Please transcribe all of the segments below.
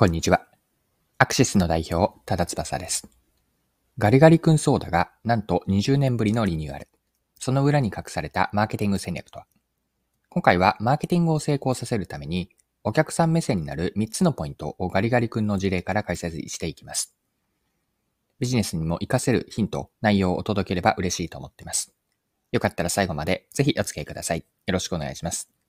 こんにちは。アクシスの代表、ただ翼です。ガリガリ君ソーダがなんと20年ぶりのリニューアル。その裏に隠されたマーケティング戦略とは今回はマーケティングを成功させるために、お客さん目線になる3つのポイントをガリガリ君の事例から解説していきます。ビジネスにも活かせるヒント、内容をお届ければ嬉しいと思っています。よかったら最後までぜひお付き合いください。よろしくお願いします。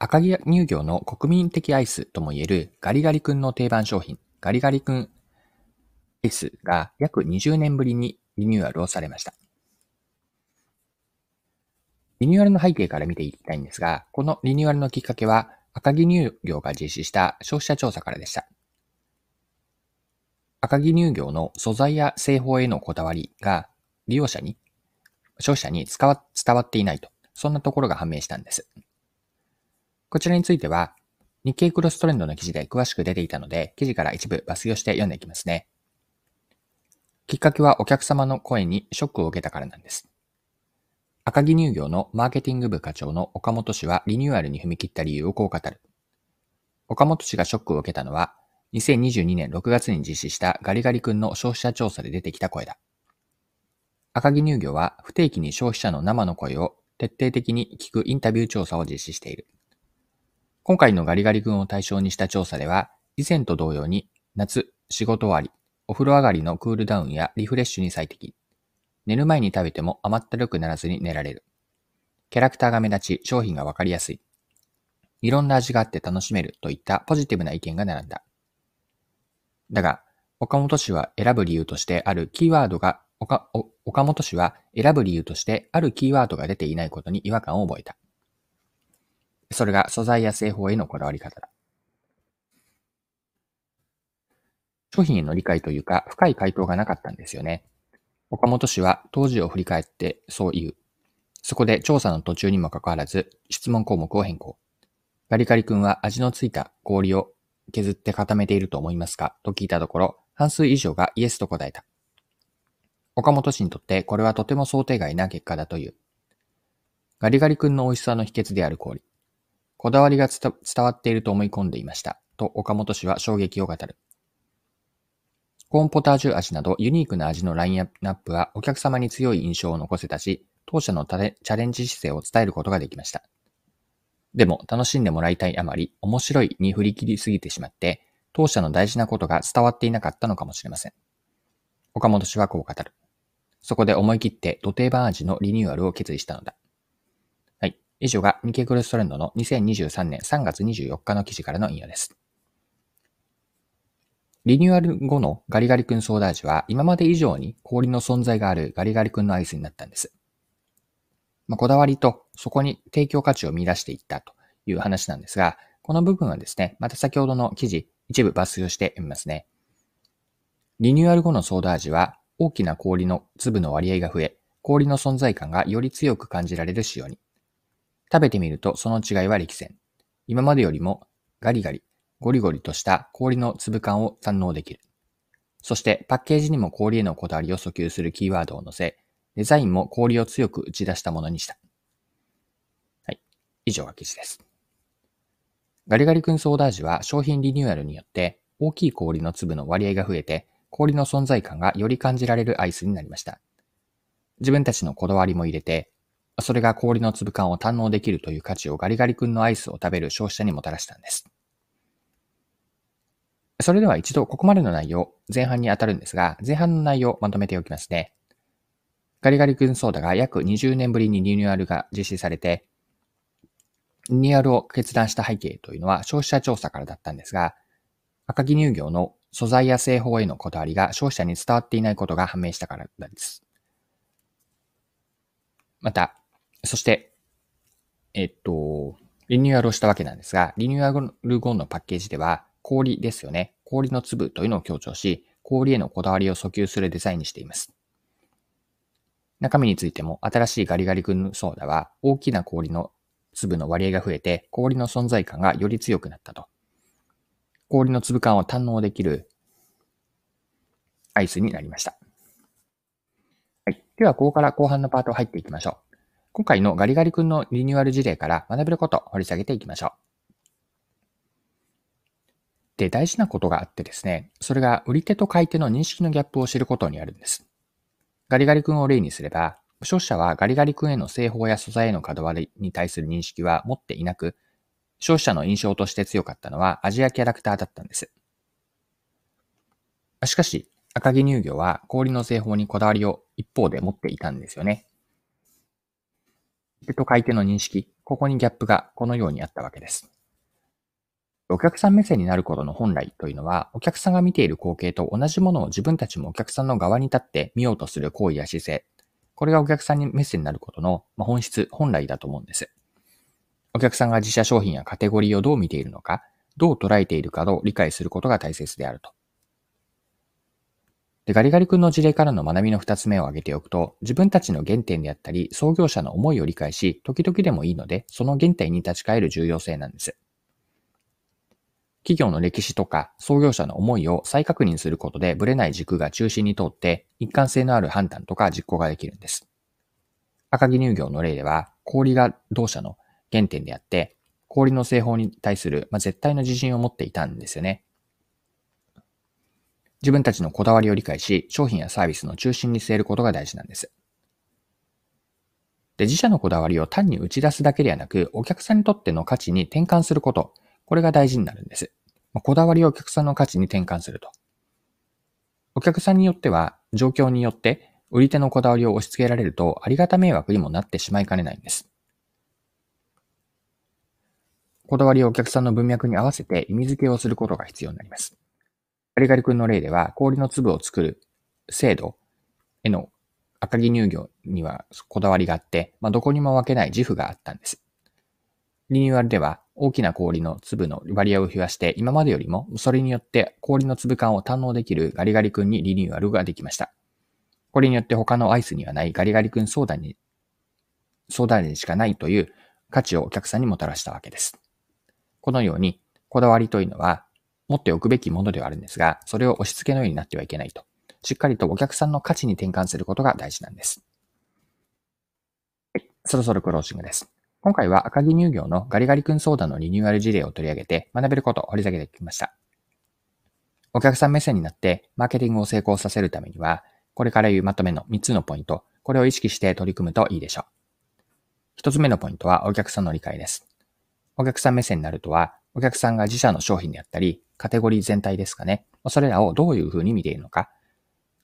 赤城乳業の国民的アイスともいえるガリガリ君の定番商品、ガリガリ君アイスが約20年ぶりにリニューアルをされました。リニューアルの背景から見ていきたいんですが、このリニューアルのきっかけは赤城乳業が実施した消費者調査からでした。赤城乳業の素材や製法へのこだわりが利用者に、消費者に伝わっていないと、そんなところが判明したんです。こちらについては、日経クロストレンドの記事で詳しく出ていたので、記事から一部抜粋をして読んでいきますね。きっかけはお客様の声にショックを受けたからなんです。赤城乳業のマーケティング部課長の岡本氏はリニューアルに踏み切った理由をこう語る。岡本氏がショックを受けたのは、2022年6月に実施したガリガリ君の消費者調査で出てきた声だ。赤城乳業は不定期に消費者の生の声を徹底的に聞くインタビュー調査を実施している。今回のガリガリ君を対象にした調査では、以前と同様に夏、仕事終わり、お風呂上がりのクールダウンやリフレッシュに最適。寝る前に食べても甘ったるくならずに寝られる。キャラクターが目立ち、商品がわかりやすい。いろんな味があって楽しめるといったポジティブな意見が並んだ。だが、岡本氏は選ぶ理由としてあるキーワードが、岡岡本氏は選ぶ理由としてあるキーワードが出ていないことに違和感を覚えた。それが素材や製法へのこだわり方だ。商品への理解というか、深い回答がなかったんですよね。岡本氏は当時を振り返ってそう言う。そこで調査の途中にもかかわらず、質問項目を変更。ガリガリ君は味のついた氷を削って固めていると思いますか？と聞いたところ、半数以上がイエスと答えた。岡本氏にとってこれはとても想定外な結果だという。ガリガリ君の美味しさの秘訣である氷。こだわりが伝わっていると思い込んでいました。と岡本氏は衝撃を語る。コーンポタージュ味などユニークな味のラインナップはお客様に強い印象を残せたし、当社のチャレンジ姿勢を伝えることができました。でも楽しんでもらいたいあまり面白いに振り切りすぎてしまって、当社の大事なことが伝わっていなかったのかもしれません。岡本氏はこう語る。そこで思い切って土定番味のリニューアルを決意したのだ。以上が日経クロストレンドの2023年3月24日の記事からの引用です。リニューアル後のガリガリ君ソーダ味は今まで以上に氷の存在があるガリガリ君のアイスになったんです。まあ、こだわりとそこに提供価値を見出していったという話なんですが、この部分はですね、また先ほどの記事一部抜粋をしてみますね。リニューアル後のソーダ味は大きな氷の粒の割合が増え、氷の存在感がより強く感じられる仕様に。食べてみるとその違いは歴然。今までよりもガリガリ、ゴリゴリとした氷の粒感を堪能できる。そしてパッケージにも氷へのこだわりを訴求するキーワードを載せ、デザインも氷を強く打ち出したものにした。はい。以上が記事です。ガリガリ君ソーダ味は商品リニューアルによって大きい氷の粒の割合が増えて氷の存在感がより感じられるアイスになりました。自分たちのこだわりも入れてそれが氷の粒感を堪能できるという価値をガリガリ君のアイスを食べる消費者にもたらしたんです。それでは一度ここまでの内容、前半に当たるんですが、前半の内容をまとめておきますね。ガリガリ君ソーダが約20年ぶりにリニューアルが実施されて、リニューアルを決断した背景というのは消費者調査からだったんですが、赤木乳業の素材や製法へのこだわりが消費者に伝わっていないことが判明したからなんです。また、そして、えっと、リニューアルをしたわけなんですが、リニューアル後のパッケージでは、氷ですよね。氷の粒というのを強調し、氷へのこだわりを訴求するデザインにしています。中身についても、新しいガリガリ君ソーダは、大きな氷の粒の割合が増えて、氷の存在感がより強くなったと。氷の粒感を堪能できるアイスになりました。はい。では、ここから後半のパート入っていきましょう。今回のガリガリ君のリニューアル事例から学べることを掘り下げていきましょう。で、大事なことがあってですね、それが売り手と買い手の認識のギャップを知ることにあるんです。ガリガリ君を例にすれば、消費者はガリガリ君への製法や素材へのこ割りに対する認識は持っていなく、消費者の印象として強かったのはアジアキャラクターだったんです。しかし、赤城乳業は氷の製法にこだわりを一方で持っていたんですよね。と買い手の認識、ここにギャップがこのようにあったわけです。お客さん目線になることの本来というのは、お客さんが見ている光景と同じものを自分たちもお客さんの側に立って見ようとする行為や姿勢。これがお客さんに目線になることの本質、本来だと思うんです。お客さんが自社商品やカテゴリーをどう見ているのか、どう捉えているかを理解することが大切であると。で、ガリガリ君の事例からの学びの二つ目を挙げておくと、自分たちの原点であったり、創業者の思いを理解し、時々でもいいので、その原点に立ち返る重要性なんです。企業の歴史とか創業者の思いを再確認することでブレない軸が中心に通って一貫性のある判断とか実行ができるんです。赤城乳業の例では氷が同社の原点であって氷の製法に対する、まあ、絶対の自信を持っていたんですよね。自分たちのこだわりを理解し商品やサービスの中心に据えることが大事なんです。で、自社のこだわりを単に打ち出すだけではなく、お客さんにとっての価値に転換すること、これが大事になるんです。まあこだわりをお客さんの価値に転換すると。お客さんによっては、状況によって、売り手のこだわりを押し付けられると、ありがた迷惑にもなってしまいかねないんです。こだわりをお客さんの文脈に合わせて意味付けをすることが必要になります。ガリガリ君の例では、氷の粒を作る精度への赤城乳業にはこだわりがあって、まあ、どこにも分けない自負があったんです。リニューアルでは、大きな氷の粒の割合を増やして、今までよりも、それによって氷の粒感を堪能できるガリガリ君にリニューアルができました。これによって他のアイスにはないガリガリ君ソーダに、ソーダにしかないという価値をお客さんにもたらしたわけです。このように、こだわりというのは、持っておくべきものではあるんですが、それを押し付けのようになってはいけないと。しっかりとお客さんの価値に転換することが大事なんです。そろそろクロージングです。今回は赤城乳業のガリガリ君ソーダのリニューアル事例を取り上げて学べることを掘り下げてきました。お客さん目線になってマーケティングを成功させるためには、これから言うまとめの3つのポイント、これを意識して取り組むといいでしょう。1つ目のポイントはお客さんの理解です。お客さん目線になるとは、お客さんが自社の商品であったり、カテゴリー全体ですかね。それらをどういうふうに見ているのか、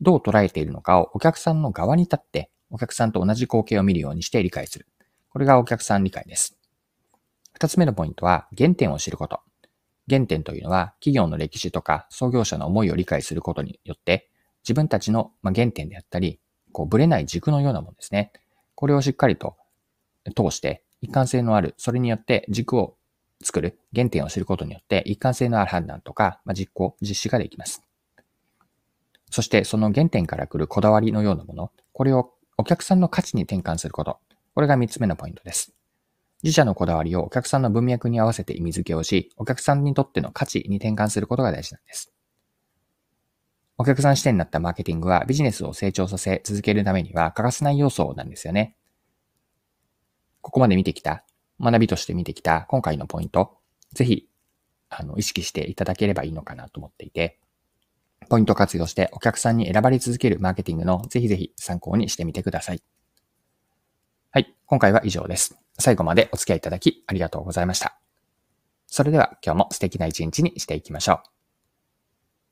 どう捉えているのかをお客さんの側に立って、お客さんと同じ光景を見るようにして理解する。これがお客さん理解です。二つ目のポイントは原点を知ること。原点というのは企業の歴史とか創業者の思いを理解することによって自分たちの原点であったり、こうブレない軸のようなものですね。これをしっかりと通して一貫性のある、それによって軸を作る、原点を知ることによって一貫性のある判断とか、まあ、実行、実施ができます。そしてその原点から来るこだわりのようなもの、これをお客さんの価値に転換すること。これが3つ目のポイントです。自社のこだわりをお客さんの文脈に合わせて意味付けをし、お客さんにとっての価値に転換することが大事なんです。お客さん視点になったマーケティングはビジネスを成長させ続けるためには欠かせない要素なんですよね。ここまで見てきた、学びとして見てきた今回のポイント、ぜひ、あの、意識していただければいいのかなと思っていて、ポイント活用してお客さんに選ばれ続けるマーケティングのぜひぜひ参考にしてみてください。はい。今回は以上です。最後までお付き合いいただきありがとうございました。それでは今日も素敵な一日にしていきましょう。